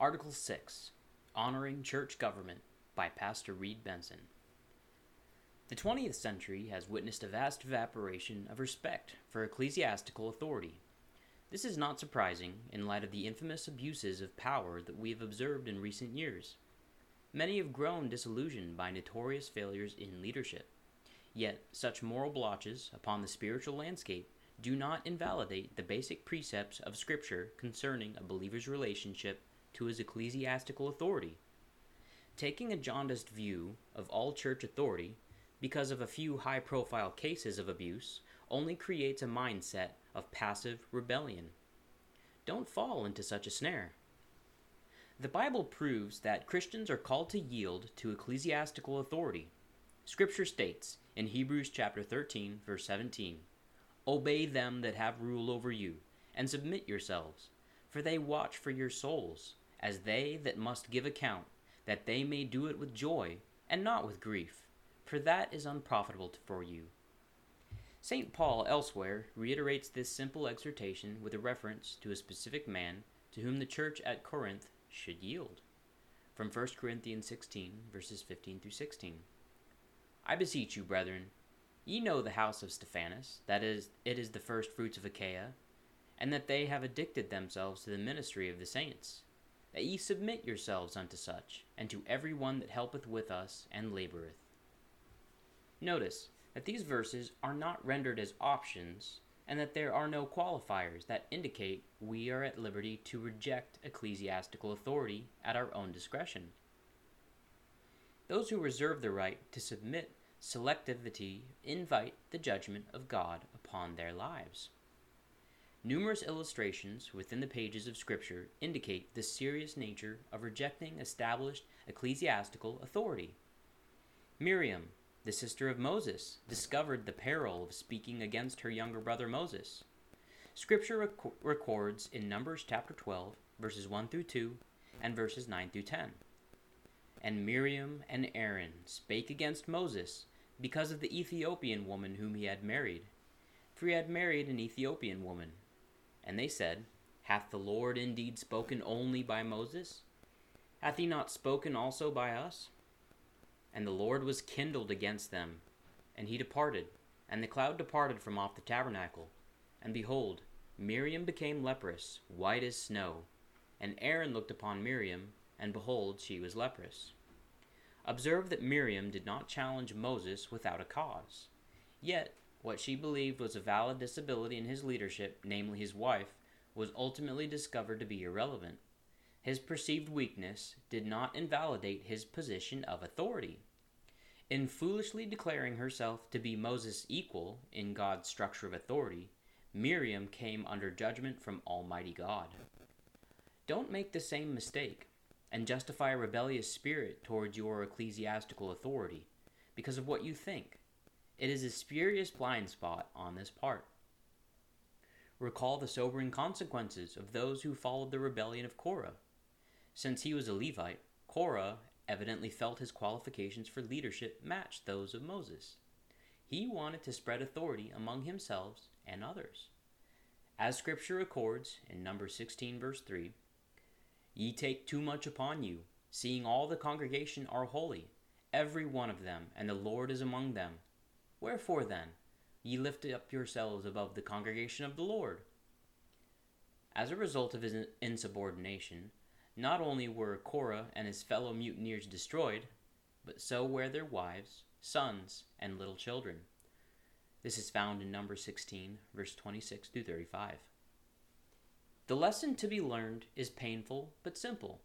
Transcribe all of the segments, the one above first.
Article 6 Honoring Church Government by Pastor Reed Benson. The 20th century has witnessed a vast evaporation of respect for ecclesiastical authority. This is not surprising in light of the infamous abuses of power that we have observed in recent years. Many have grown disillusioned by notorious failures in leadership. Yet, such moral blotches upon the spiritual landscape do not invalidate the basic precepts of Scripture concerning a believer's relationship to his ecclesiastical authority. Taking a jaundiced view of all church authority because of a few high profile cases of abuse only creates a mindset of passive rebellion. Don't fall into such a snare. The Bible proves that Christians are called to yield to ecclesiastical authority. Scripture states in Hebrews chapter 13 verse 17, Obey them that have rule over you, and submit yourselves, for they watch for your souls, as they that must give account, that they may do it with joy, and not with grief, for that is unprofitable for you. St. Paul elsewhere reiterates this simple exhortation with a reference to a specific man to whom the church at Corinth should yield. From 1 Corinthians 16, verses 15 through 16. I beseech you, brethren, ye know the house of Stephanas, that is, it is the first fruits of Achaia, and that they have addicted themselves to the ministry of the saints, that ye submit yourselves unto such, and to every one that helpeth with us and laboureth. Notice that these verses are not rendered as options, and that there are no qualifiers that indicate we are at liberty to reject ecclesiastical authority at our own discretion. Those who reserve the right to submit selectivity invite the judgment of God upon their lives. Numerous illustrations within the pages of Scripture indicate the serious nature of rejecting established ecclesiastical authority. Miriam, the sister of Moses, discovered the peril of speaking against her younger brother Moses. Scripture rec- records in Numbers chapter 12, verses 1 through 2, and verses 9 through 10. And Miriam and Aaron spake against Moses because of the Ethiopian woman whom he had married. For he had married an Ethiopian woman. And they said, Hath the Lord indeed spoken only by Moses? Hath he not spoken also by us? And the Lord was kindled against them, and he departed, and the cloud departed from off the tabernacle. And behold, Miriam became leprous, white as snow. And Aaron looked upon Miriam, and behold, she was leprous. Observe that Miriam did not challenge Moses without a cause. Yet, what she believed was a valid disability in his leadership, namely his wife, was ultimately discovered to be irrelevant. His perceived weakness did not invalidate his position of authority. In foolishly declaring herself to be Moses' equal in God's structure of authority, Miriam came under judgment from Almighty God. Don't make the same mistake and justify a rebellious spirit towards your ecclesiastical authority because of what you think. It is a spurious blind spot on this part. Recall the sobering consequences of those who followed the rebellion of Korah. Since he was a Levite, Korah evidently felt his qualifications for leadership matched those of Moses. He wanted to spread authority among himself and others. As Scripture records in Numbers 16, verse 3, Ye take too much upon you, seeing all the congregation are holy, every one of them, and the Lord is among them. Wherefore then, ye lift up yourselves above the congregation of the Lord. As a result of his insubordination, not only were Korah and his fellow mutineers destroyed, but so were their wives, sons, and little children. This is found in Number 16, verse 26 through 35. The lesson to be learned is painful but simple.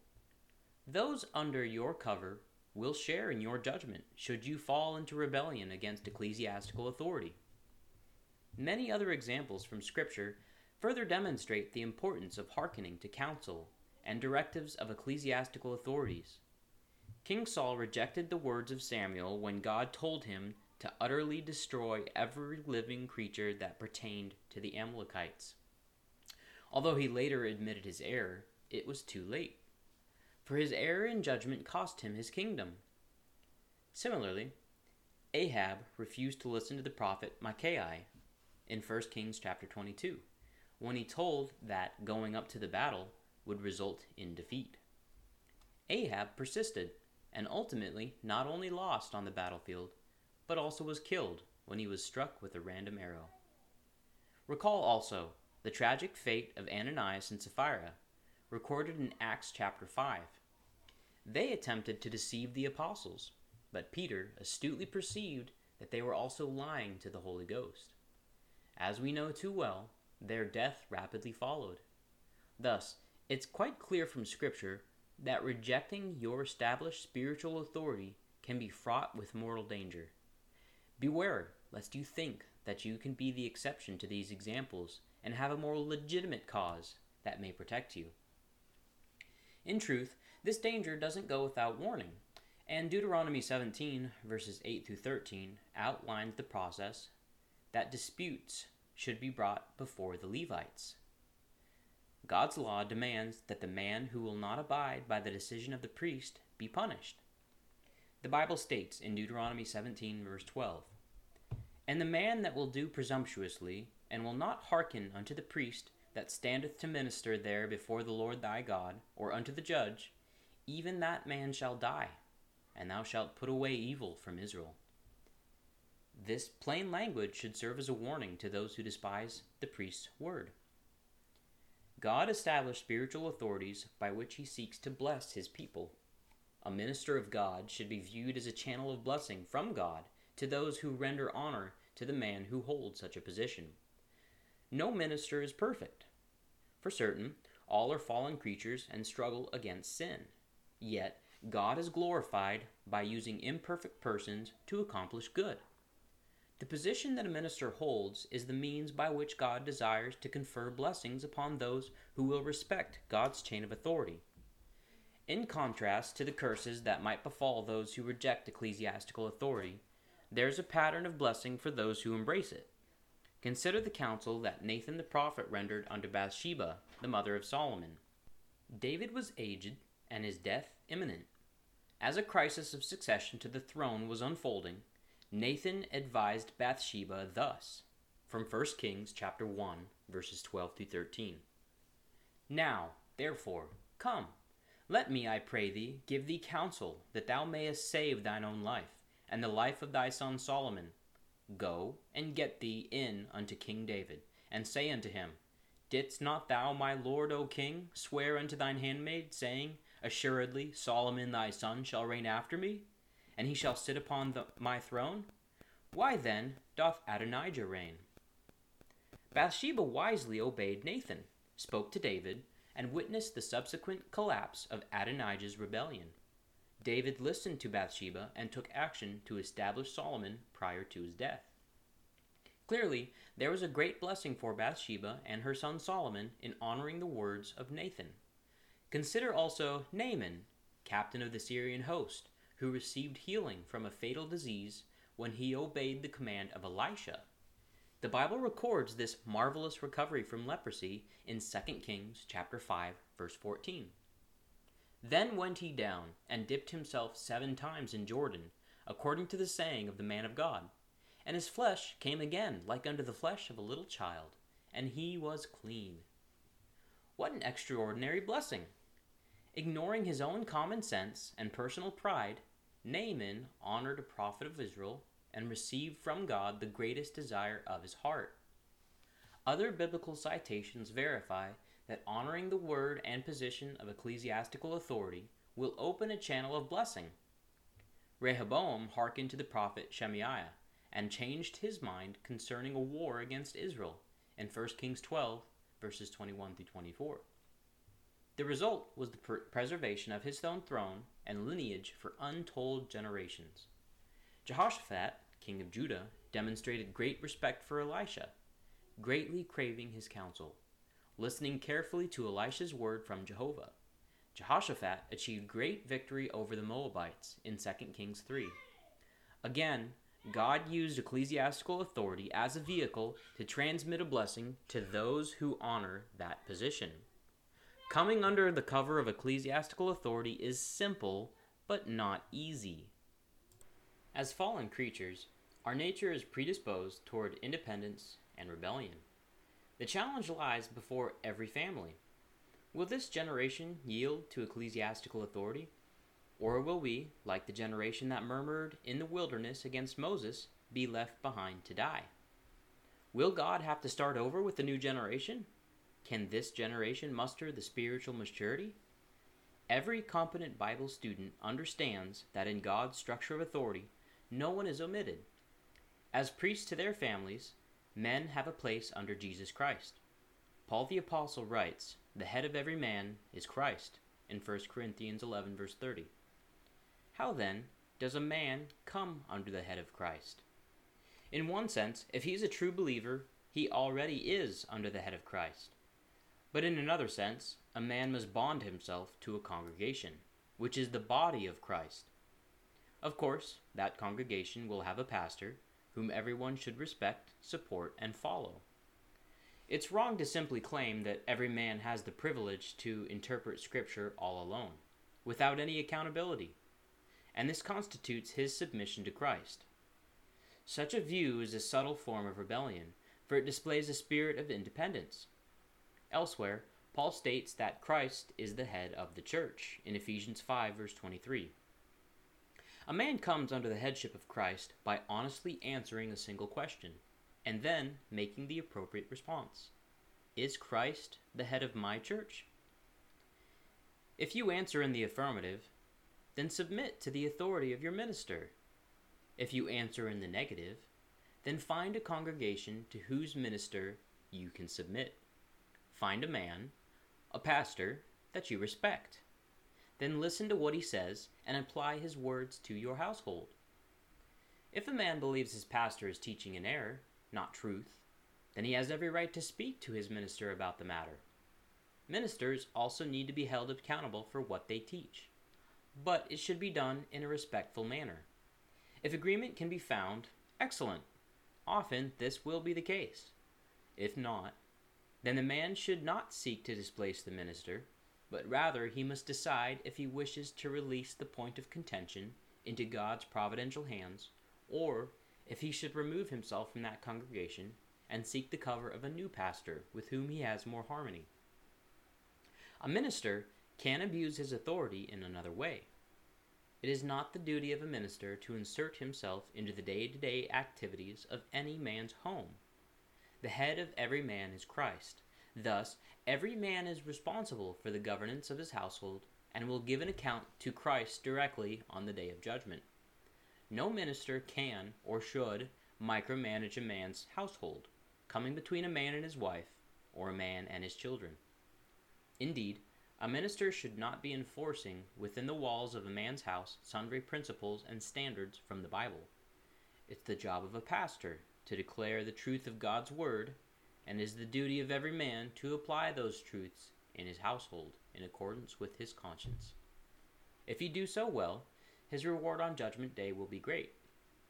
Those under your cover will share in your judgment should you fall into rebellion against ecclesiastical authority. Many other examples from Scripture further demonstrate the importance of hearkening to counsel and directives of ecclesiastical authorities. King Saul rejected the words of Samuel when God told him to utterly destroy every living creature that pertained to the Amalekites. Although he later admitted his error, it was too late. For his error in judgment cost him his kingdom. Similarly, Ahab refused to listen to the prophet Micaiah in 1 Kings chapter 22, when he told that going up to the battle would result in defeat. Ahab persisted and ultimately not only lost on the battlefield, but also was killed when he was struck with a random arrow. Recall also the tragic fate of Ananias and Sapphira, recorded in Acts chapter 5. They attempted to deceive the apostles, but Peter astutely perceived that they were also lying to the Holy Ghost. As we know too well, their death rapidly followed. Thus, it's quite clear from Scripture that rejecting your established spiritual authority can be fraught with mortal danger. Beware lest you think that you can be the exception to these examples and have a more legitimate cause that may protect you. In truth, this danger doesn't go without warning, and Deuteronomy 17, verses 8 through 13, outlines the process that disputes should be brought before the Levites. God's law demands that the man who will not abide by the decision of the priest be punished. The Bible states in Deuteronomy 17, verse 12 And the man that will do presumptuously, and will not hearken unto the priest that standeth to minister there before the Lord thy God, or unto the judge, even that man shall die, and thou shalt put away evil from Israel. This plain language should serve as a warning to those who despise the priest's word. God established spiritual authorities by which he seeks to bless his people. A minister of God should be viewed as a channel of blessing from God to those who render honor to the man who holds such a position. No minister is perfect. For certain, all are fallen creatures and struggle against sin. Yet, God is glorified by using imperfect persons to accomplish good. The position that a minister holds is the means by which God desires to confer blessings upon those who will respect God's chain of authority. In contrast to the curses that might befall those who reject ecclesiastical authority, there's a pattern of blessing for those who embrace it. Consider the counsel that Nathan the prophet rendered unto Bathsheba, the mother of Solomon. David was aged, and his death imminent. As a crisis of succession to the throne was unfolding, Nathan advised Bathsheba thus from 1 Kings chapter 1 verses 12 through 13. Now, therefore, come, let me, I pray thee, give thee counsel, that thou mayest save thine own life, and the life of thy son Solomon. Go and get thee in unto King David, and say unto him, Didst not thou, my lord, O king, swear unto thine handmaid, saying, Assuredly Solomon thy son shall reign after me? and he shall sit upon the, my throne? Why then doth Adonijah reign? Bathsheba wisely obeyed Nathan, spoke to David, and witnessed the subsequent collapse of Adonijah's rebellion. David listened to Bathsheba and took action to establish Solomon prior to his death. Clearly, there was a great blessing for Bathsheba and her son Solomon in honoring the words of Nathan. Consider also Naaman, captain of the Syrian host, who received healing from a fatal disease when he obeyed the command of Elisha. The Bible records this marvelous recovery from leprosy in 2 Kings chapter 5 verse 14. Then went he down and dipped himself 7 times in Jordan, according to the saying of the man of God. And his flesh came again like unto the flesh of a little child, and he was clean. What an extraordinary blessing! Ignoring his own common sense and personal pride, Naaman honored a prophet of Israel and received from God the greatest desire of his heart. Other biblical citations verify that honoring the word and position of ecclesiastical authority will open a channel of blessing. Rehoboam hearkened to the prophet Shemaiah and changed his mind concerning a war against Israel in 1 Kings 12, verses 21 through 24. The result was the preservation of his own throne and lineage for untold generations. Jehoshaphat, king of Judah, demonstrated great respect for Elisha, greatly craving his counsel, listening carefully to Elisha's word from Jehovah. Jehoshaphat achieved great victory over the Moabites in 2 Kings 3. Again, God used ecclesiastical authority as a vehicle to transmit a blessing to those who honor that position. Coming under the cover of ecclesiastical authority is simple, but not easy. As fallen creatures, our nature is predisposed toward independence and rebellion. The challenge lies before every family. Will this generation yield to ecclesiastical authority? Or will we, like the generation that murmured in the wilderness against Moses, be left behind to die? Will God have to start over with the new generation? Can this generation muster the spiritual maturity? Every competent Bible student understands that in God's structure of authority, no one is omitted. As priests to their families, men have a place under Jesus Christ. Paul the Apostle writes, The head of every man is Christ, in 1 Corinthians 11, verse 30. How then does a man come under the head of Christ? In one sense, if he is a true believer, he already is under the head of Christ. But in another sense, a man must bond himself to a congregation, which is the body of Christ. Of course, that congregation will have a pastor, whom everyone should respect, support, and follow. It's wrong to simply claim that every man has the privilege to interpret Scripture all alone, without any accountability and this constitutes his submission to Christ. Such a view is a subtle form of rebellion, for it displays a spirit of independence. Elsewhere, Paul states that Christ is the head of the church in Ephesians 5, verse 23. A man comes under the headship of Christ by honestly answering a single question, and then making the appropriate response Is Christ the head of my church? If you answer in the affirmative, then submit to the authority of your minister. If you answer in the negative, then find a congregation to whose minister you can submit. Find a man, a pastor, that you respect. Then listen to what he says and apply his words to your household. If a man believes his pastor is teaching in error, not truth, then he has every right to speak to his minister about the matter. Ministers also need to be held accountable for what they teach but it should be done in a respectful manner. If agreement can be found, excellent. Often this will be the case. If not, then the man should not seek to displace the minister, but rather he must decide if he wishes to release the point of contention into God's providential hands, or if he should remove himself from that congregation and seek the cover of a new pastor with whom he has more harmony. A minister can abuse his authority in another way. It is not the duty of a minister to insert himself into the day to day activities of any man's home. The head of every man is Christ. Thus, every man is responsible for the governance of his household and will give an account to Christ directly on the day of judgment. No minister can or should micromanage a man's household, coming between a man and his wife, or a man and his children. Indeed, a minister should not be enforcing within the walls of a man's house sundry principles and standards from the Bible. It's the job of a pastor to declare the truth of God's word, and is the duty of every man to apply those truths in his household in accordance with his conscience. If he do so well, his reward on Judgment Day will be great.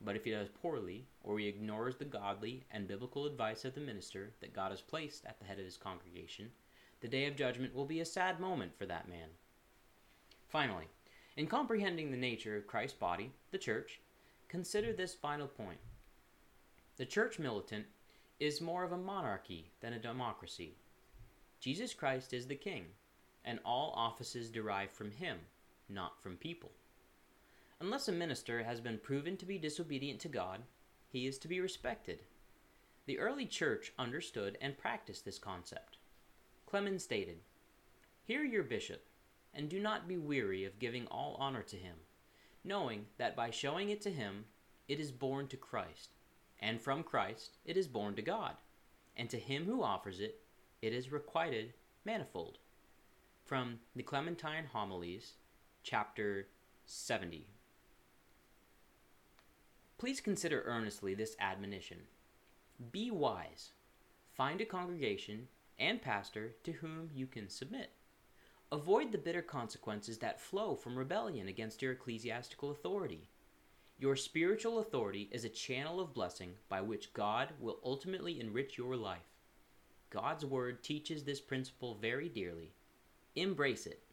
But if he does poorly, or he ignores the godly and biblical advice of the minister that God has placed at the head of his congregation, the day of judgment will be a sad moment for that man. Finally, in comprehending the nature of Christ's body, the church, consider this final point. The church militant is more of a monarchy than a democracy. Jesus Christ is the king, and all offices derive from him, not from people. Unless a minister has been proven to be disobedient to God, he is to be respected. The early church understood and practiced this concept. Clement stated, Hear your bishop, and do not be weary of giving all honor to him, knowing that by showing it to him, it is borne to Christ, and from Christ it is borne to God, and to him who offers it, it is requited manifold. From the Clementine Homilies, chapter 70. Please consider earnestly this admonition. Be wise. Find a congregation and pastor to whom you can submit. Avoid the bitter consequences that flow from rebellion against your ecclesiastical authority. Your spiritual authority is a channel of blessing by which God will ultimately enrich your life. God's Word teaches this principle very dearly. Embrace it